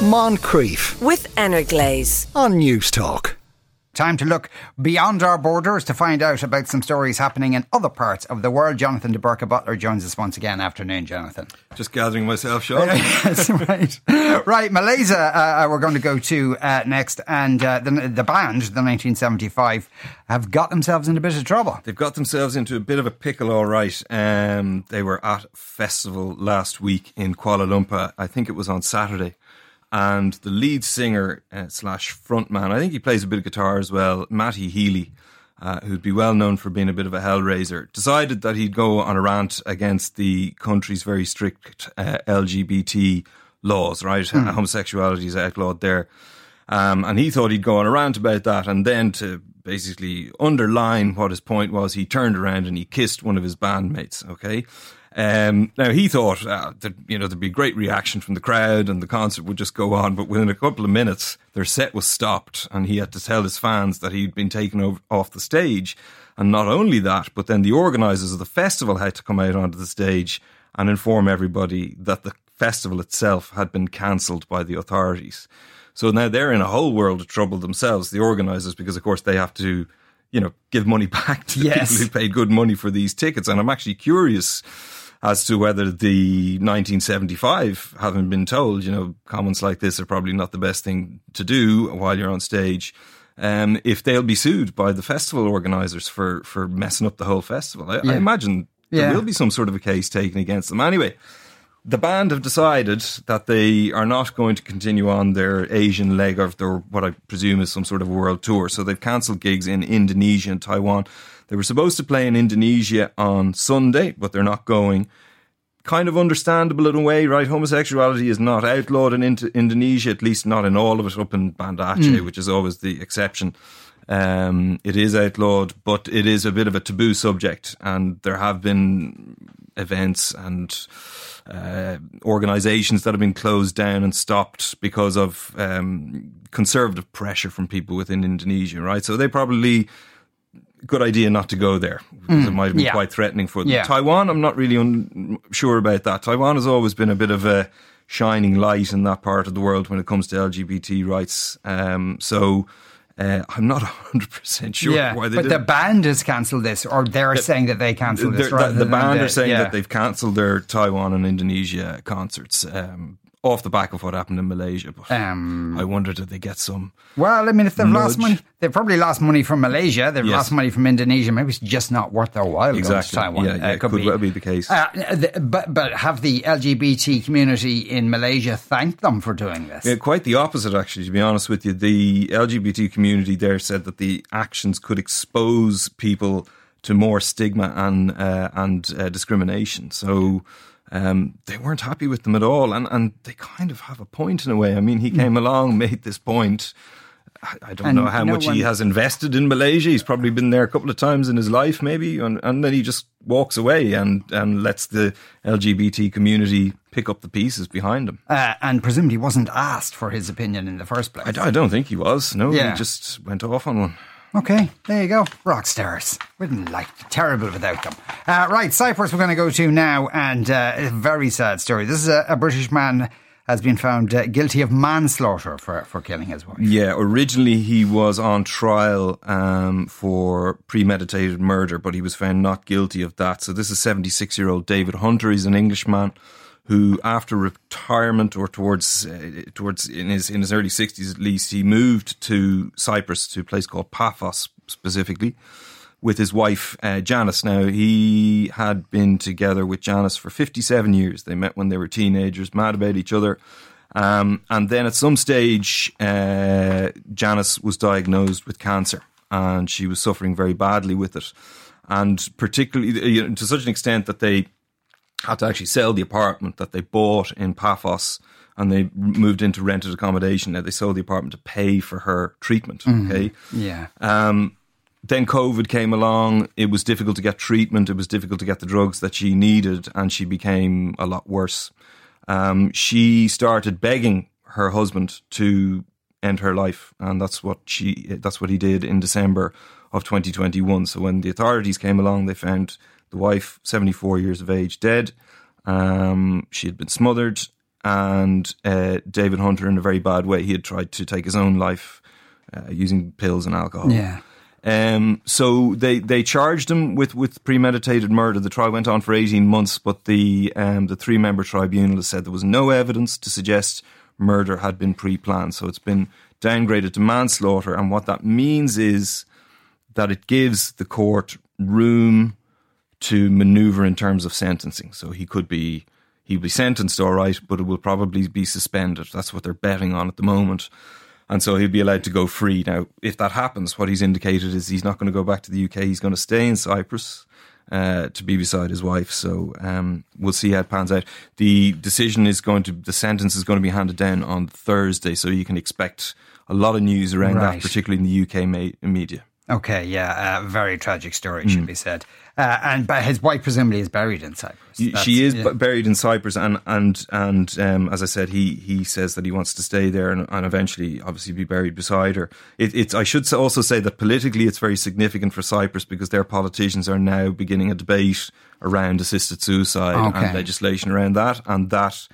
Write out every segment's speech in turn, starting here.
Moncrieff with Energlaze. on News Talk. Time to look beyond our borders to find out about some stories happening in other parts of the world. Jonathan DeBurca Butler joins us once again. Afternoon, Jonathan. Just gathering myself, Sean. That's right. Right, Malaysia, uh, we're going to go to uh, next. And uh, the, the band, the 1975, have got themselves into a bit of trouble. They've got themselves into a bit of a pickle, all right. Um, they were at a festival last week in Kuala Lumpur. I think it was on Saturday. And the lead singer uh, slash frontman, I think he plays a bit of guitar as well, Matty Healy, uh, who'd be well known for being a bit of a hellraiser, decided that he'd go on a rant against the country's very strict uh, LGBT laws, right? Homosexuality is outlawed there. Um, and he thought he'd go on a rant about that. And then to basically underline what his point was, he turned around and he kissed one of his bandmates. Okay. Um, now he thought uh, that you know there'd be great reaction from the crowd and the concert would just go on, but within a couple of minutes their set was stopped and he had to tell his fans that he'd been taken over, off the stage. And not only that, but then the organisers of the festival had to come out onto the stage and inform everybody that the festival itself had been cancelled by the authorities. So now they're in a whole world of trouble themselves, the organisers, because of course they have to, you know, give money back to the Yes. people who paid good money for these tickets. And I'm actually curious as to whether the 1975, having been told, you know, comments like this are probably not the best thing to do while you're on stage. Um, if they'll be sued by the festival organisers for, for messing up the whole festival, I, I Yeah. imagine Yeah. there will be some sort of a case taken against them. Anyway, the band have decided that they are not going to continue on their Asian leg of their what I presume is some sort of world tour. So they've cancelled gigs in Indonesia and Taiwan. They were supposed to play in Indonesia on Sunday, but they're not going. Kind of understandable in a way, right? Homosexuality is not outlawed in Ind- Indonesia, at least not in all of it, up in Banda Aceh, which is always the exception. Um, it is outlawed, but it is a bit of a taboo subject, and there have been events and uh, organizations that have been closed down and stopped because of um, conservative pressure from people within Indonesia, right? So they probably good idea not to go there because it might have been yeah. quite threatening for them. Yeah. Taiwan, I'm not really un- sure about that. Taiwan has always been a bit of a shining light in that part of the world when it comes to LGBT rights. Um, so uh, I'm not 100% sure yeah, why they but did the band has cancelled this, or they're saying that they cancelled this. The, the band are saying yeah. that they've cancelled their Taiwan and Indonesia concerts um, off the back of what happened in Malaysia. But Um, I wonder did they get some? Well, I mean, if they've lost money, they've probably lost money from Malaysia. They've Yes. lost money from Indonesia. Maybe it's just not worth their while going to Exactly. Taiwan. Yeah, Uh, yeah, it could well be the case. Uh, the, but but have the LGBT community in Malaysia thanked them for doing this? Yeah, quite the opposite, actually. To be honest with you, the LGBT community there said that the actions could expose people to more stigma and uh, and uh, discrimination. So. Um, they weren't happy with them at all, and, and they kind of have a point in a way. I mean, he came along, made this point. I, I don't And know how no much one- he has invested in Malaysia. He's probably been there a couple of times in his life, maybe, and, and then he just walks away and, and lets the LGBT community pick up the pieces behind him. Uh, and presumably wasn't asked for his opinion in the first place. I don't think he was. No, Yeah. he just went off on one. Okay, there you go. Rock stars. Wouldn't like terrible without them. Uh, right, Cyprus we're going to go to now, and uh, a very sad story. This is a, a British man has been found uh, guilty of manslaughter for, for killing his wife. Yeah, originally he was on trial um, for premeditated murder, but he was found not guilty of that. So this is 76 year old David Hunter. He's an Englishman who, after retirement or towards uh, towards in his in his early 60s at least, he moved to Cyprus to a place called Paphos specifically. With his wife uh, Janice. Now he had been together with Janice for 57 years. They met when they were teenagers, mad about each other. Um, and then at some stage, uh, Janice was diagnosed with cancer and she was suffering very badly with it. And particularly you know, to such an extent that they had to actually sell the apartment that they bought in Paphos and they moved into rented accommodation. Now they sold the apartment to pay for her treatment. Okay. Yeah. Um, then COVID came along. It was difficult to get treatment. It was difficult to get the drugs that she needed, and she became a lot worse. Um, she started begging her husband to end her life, and that's what she that's what he did in December of 2021. So when the authorities came along, they found the wife, 74 years of age, dead. Um, she had been smothered. and uh, David Hunter in a very bad way. He had tried to take his own life uh, using pills and alcohol. Yeah. Um, so they, they charged him with, with premeditated murder. The trial went on for 18 months, but the, um, the three member tribunal has said there was no evidence to suggest murder had been pre planned. So it's been downgraded to manslaughter. And what that means is that it gives the court room to maneuver in terms of sentencing. So he could be he'll be sentenced all right, but it will probably be suspended. That's what they're betting on at the moment. And so he'll be allowed to go free. Now, if that happens, what he's indicated is he's not going to go back to the UK. He's going to stay in Cyprus uh, to be beside his wife. So um, we'll see how it pans out. The decision is going to, the sentence is going to be handed down on Thursday. So you can expect a lot of news around Right. that, particularly in the UK media. Okay, yeah, uh, very tragic story, should Hmm. be said. Uh, and but his wife presumably is buried in Cyprus. That's- she is yeah. buried in Cyprus, and and and um, as I said, he he says that he wants to stay there and, and eventually, obviously, be buried beside her. It, it's I should also say that politically, it's very significant for Cyprus because their politicians are now beginning a debate around assisted suicide Okay. and legislation around that, and that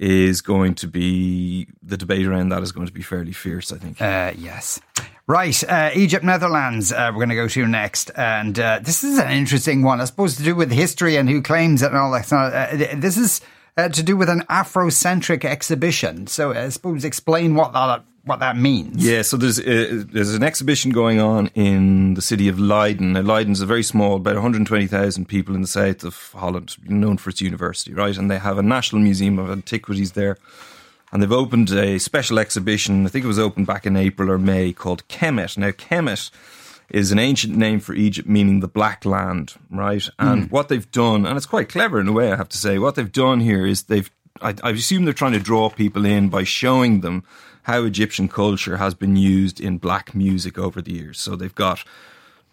is going to be the debate around that is going to be fairly fierce. I think. Uh, yes. Right, uh, Egypt, Netherlands, uh, we're going to go to next. And uh, this is an interesting one, I suppose, to do with history and who claims it and all that. Uh, this is uh, to do with an Afrocentric exhibition. So I suppose explain what that what that means. Yeah, so there's uh, there's an exhibition going on in the city of Leiden. Now, Leiden's a very small, about 120,000 people in the south of Holland, known for its university, right? And they have a national museum of antiquities there. And they've opened a special exhibition. I think it was opened back in April or May called Kemet. Now, Kemet is an ancient name for Egypt, meaning the Black Land, right? And what they've done, and it's quite clever in a way, I have to say, what they've done here is they've, I, I assume they're trying to draw people in by showing them how Egyptian culture has been used in black music over the years. So they've got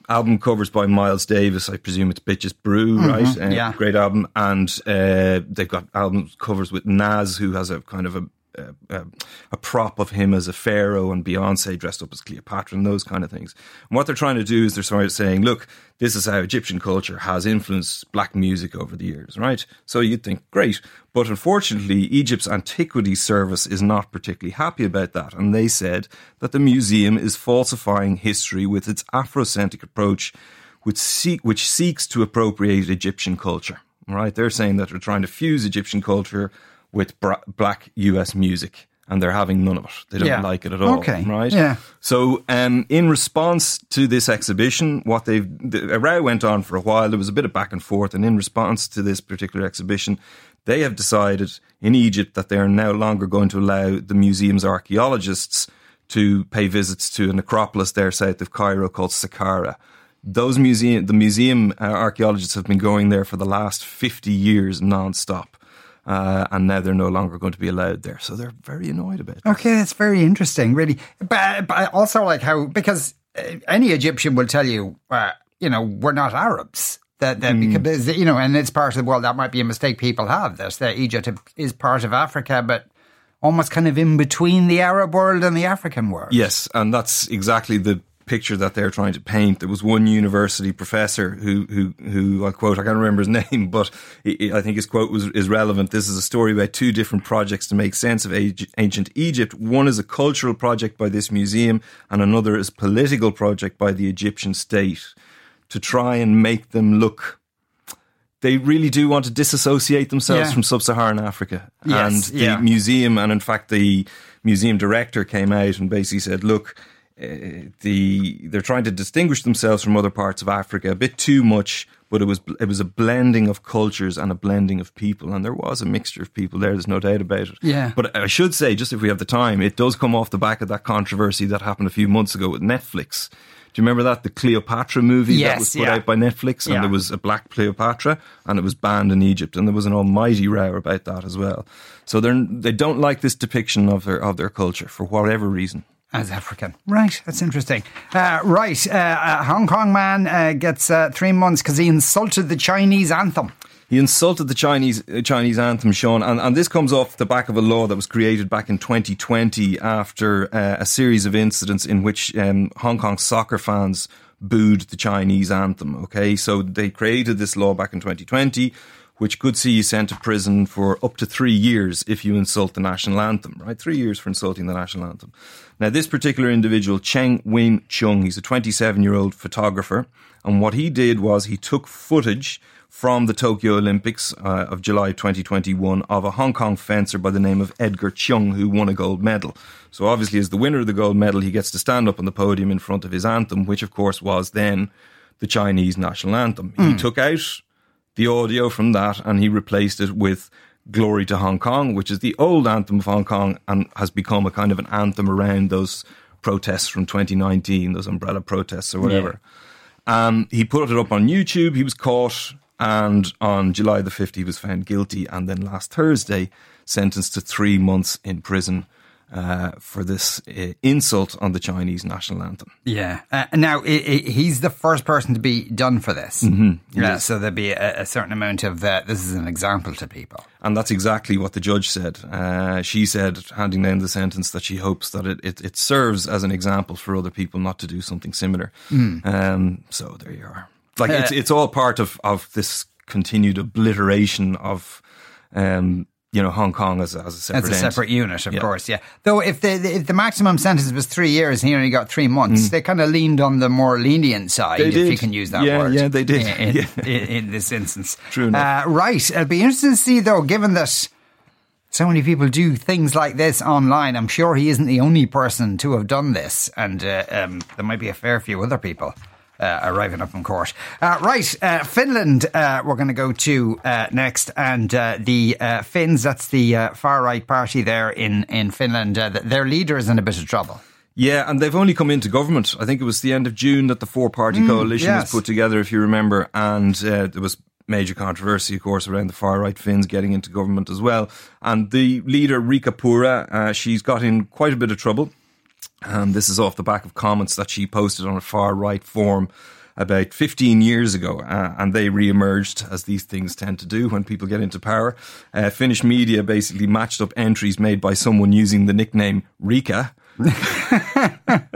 album covers by Miles Davis. I presume it's Bitches Brew, right? Uh, yeah. Great album. And uh, they've got album covers with Nas, who has a kind of a a, a, a prop of him as a pharaoh and Beyonce dressed up as Cleopatra and those kind of things. And what they're trying to do is they're sort of saying, look, this is how Egyptian culture has influenced black music over the years, right? So you'd think, great. But unfortunately, Egypt's Antiquities Service is not particularly happy about that. And they said that the museum is falsifying history with its Afrocentric approach, which, seek, which seeks to appropriate Egyptian culture, right? They're saying that they're trying to fuse Egyptian culture with bra- black US music. And they're having none of it. They don't Yeah. like it at all, Okay. right? Yeah. So, um, in response to this exhibition, what they've the, a row went on for a while. There was a bit of back and forth, and in response to this particular exhibition, they have decided in Egypt that they are no longer going to allow the museum's archaeologists to pay visits to a necropolis there south of Cairo called Saqqara. Those museum, the museum uh, archaeologists have been going there for the last fifty years non-stop. Uh, and now they're no longer going to be allowed there. So they're very annoyed about it. Okay, that's very interesting, really. But, but also like how because uh, any Egyptian will tell you, uh, you know, we're not Arabs. That, that because you know, and it's part of the world. That might be a mistake people have. This that Egypt is part of Africa, but almost kind of in between the Arab world and the African world. Yes, and that's exactly the picture that they're trying to paint. There was one university professor who, who, who I quote, I can't remember his name, but I think his quote was is relevant. This is a story about two different projects to make sense of ancient Egypt. One is a cultural project by this museum, and another is a political project by the Egyptian state to try and make them look. They really do want to disassociate themselves Yeah. from sub-Saharan Africa, Yes, and the yeah. museum, and in fact, the museum director came out and basically said, "Look, the they're trying to distinguish themselves from other parts of Africa a bit too much, but it was it was a blending of cultures and a blending of people, and there was a mixture of people there. There's no doubt about it. Yeah. But I should say, just if we have the time, it does come off the back of that controversy that happened a few months ago with Netflix. Do you remember that the Cleopatra movie that was put yeah. out by Netflix, and Yeah. there was a black Cleopatra, and it was banned in Egypt, and there was an almighty row about that as well. So they they don't like this depiction of their of their culture for whatever reason. As African. Right, that's interesting. Uh, right, uh, a Hong Kong man uh, gets uh, three months because he insulted the Chinese anthem. He insulted the Chinese uh, Chinese anthem, Sean, and, and this comes off the back of a law that was created back in 2020 after uh, a series of incidents in which um, Hong Kong soccer fans booed the Chinese anthem. Okay, so they created this law back in 2020, which could see you sent to prison for up to three years if you insult the national anthem, right? Three years for insulting the national anthem. Now, this particular individual, Cheng Wing Chung, he's a 27 year old photographer. And what he did was he took footage from the Tokyo Olympics uh, of July 2021 of a Hong Kong fencer by the name of Edgar Cheung who won a gold medal. So obviously as the winner of the gold medal, he gets to stand up on the podium in front of his anthem, which of course was then the Chinese national anthem. Mm. He took out the audio from that and he replaced it with Glory to Hong Kong, which is the old anthem of Hong Kong and has become a kind of an anthem around those protests from 2019, those umbrella protests or whatever. Yeah. Um, he put it up on YouTube. He was caught, and on July the 5th, he was found guilty, and then last Thursday, sentenced to three months in prison uh, for this uh, insult on the Chinese national anthem. Yeah. Uh, now, it, it, he's the first person to be done for this. Mm-hmm. Yeah. So there'd be a, a certain amount of uh, this is an example to people. And that's exactly what the judge said. Uh, she said, handing down the sentence, that she hopes that it, it, it, serves as an example for other people not to do something similar. Mm. Um, so there you are. Like, it's, uh, it's all part of, of this continued obliteration of um, you know Hong Kong as a, as a separate as a separate unit, of yeah. course. Yeah. Though if the, if the maximum sentence was three years and he only got three months, mm. they kind of leaned on the more lenient side, they if did. you can use that yeah, word. Yeah, they did. In, yeah. in, in this instance, true. Uh, right. It'll be interesting to see though, given that. So many people do things like this online. I'm sure he isn't the only person to have done this, and uh, um, there might be a fair few other people arriving up in court. Uh, right, uh, Finland, uh, we're going to go to uh, next. And uh, the Finns, that's the far right party there in, in Finland, their leader is in a bit of trouble. Yeah, and they've only come into government. I think it was the end of June that the four party mm, coalition yes. was put together, if you remember. And there was major controversy, of course, around the far right Finns getting into government as well. And the leader, Riikka Purra, she's got in quite a bit of trouble. And this is off the back of comments that she posted on a far right forum about 15 years ago, uh, and they re-emerged as these things tend to do when people get into power. Uh, Finnish media basically matched up entries made by someone using the nickname Rika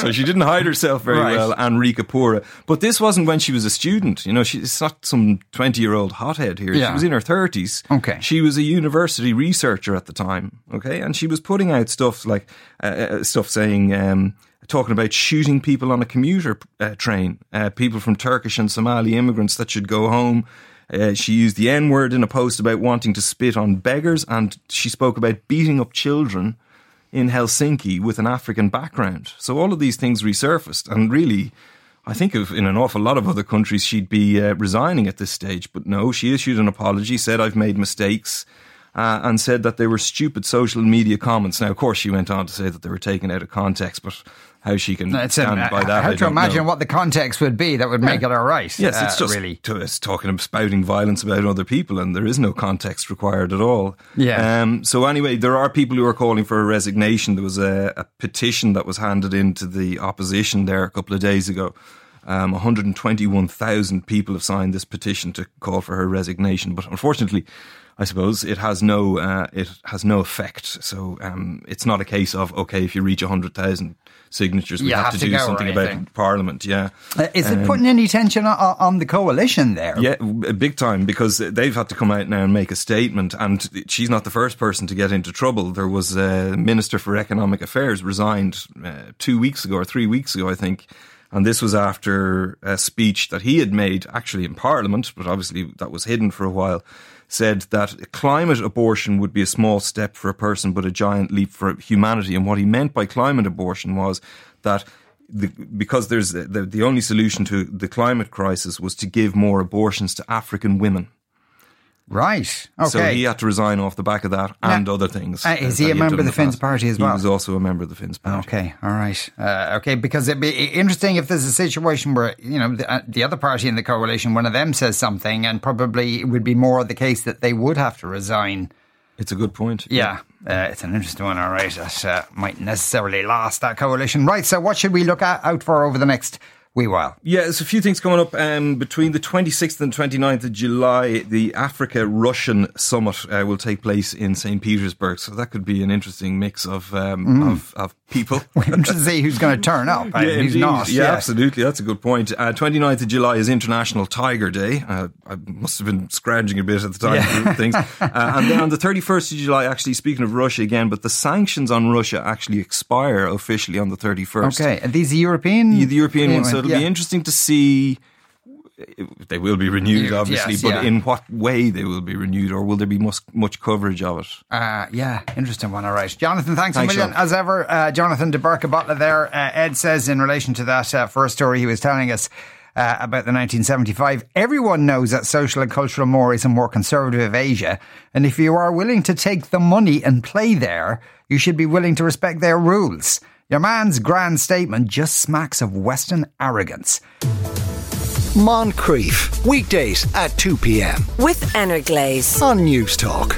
so she didn't hide herself very right. well, Riikka Purra. But this wasn't when she was a student. You know, she's not some 20 year old hothead here. Yeah. She was in her 30s. Okay. She was a university researcher at the time. Okay. And she was putting out stuff like, uh, uh stuff saying, um, talking about shooting people on a commuter uh, train, uh, people from Turkish and Somali immigrants that should go home. Uh, she used the N word in a post about wanting to spit on beggars, and she spoke about beating up children in Helsinki with an African background. So all of these things resurfaced, and really, I think of in an awful lot of other countries she'd be uh, resigning at this stage. But no, she issued an apology, said I've made mistakes. Uh, and said that they were stupid social media comments. Now, of course, she went on to say that they were taken out of context, but how she can no, stand an, by that. How to imagine know. what the context would be that would make it all right. Yes, uh, it's just really. To, it's talking about spouting violence about other people, and there is no context required at all. Yeah. Um, so anyway, there are people who are calling for a resignation. There was a, a petition that was handed in to the opposition there a couple of days ago. Um, 121,000 people have signed this petition to call for her resignation, but unfortunately, I suppose it has no uh, it has no effect. So um, it's not a case of okay, if you reach hundred thousand signatures, we have, have, to, to do something about Parliament. Yeah, uh, is um, it putting any tension on, on, the coalition there? Yeah, big time because they've had to come out now and make a statement. And she's not the first person to get into trouble. There was a minister for economic affairs resigned uh, two weeks ago or three weeks ago, I think. And this was after a speech that he had made actually in Parliament, but obviously that was hidden for a while said that climate abortion would be a small step for a person, but a giant leap for humanity. And what he meant by climate abortion was that the, because there's the, the only solution to the climate crisis was to give more abortions to African women. Right. Okay. So he had to resign off the back of that and other things. Uh, is he a member of the Finns party as well? He was also a member of the Finns party. Okay. All right. Uh, okay. Because it'd be interesting if there's a situation where, you know, the, uh, the, other party in the coalition, one of them says something and probably it would be more the case that they would have to resign. It's a good point. Yeah. Uh, it's an interesting one. All right. That uh, might necessarily last that coalition. Right. So what should we look at, out for over the next wee while. Yeah, there's a few things coming up. Um, between the 26th and 29th of July, the Africa Russian Summit uh, will take place in St. Petersburg. So that could be an interesting mix of um, Mm. of, of people. We're interested to see who's going to turn up and who's not. Yeah, absolutely. That's a good point. Uh, 29th of July is International Tiger Day. Uh, I must have been scrounging a bit at the time of things. Uh, and then on the 31st of July, actually, speaking of Russia again, but the sanctions on Russia actually expire officially on the 31st. Okay, and these are European? The European ones. So it'll Yeah. be interesting to see. They will be renewed, Yes, obviously, but yeah. in what way they will be renewed, or will there be much, much coverage of it? Uh, yeah, interesting one. All right. Jonathan, thanks, Thanks, a million. Sean. As ever, uh, Jonathan DeBurca Butler there. Uh, Ed says in relation to that uh, first story he was telling us uh, about the 1975, everyone knows that social and cultural more is a more conservative Asia. And if you are willing to take the money and play there, you should be willing to respect their rules. Your man's grand statement just smacks of Western arrogance. Moncrieff, weekdays at 2 p.m. with Energlaze. on News Talk.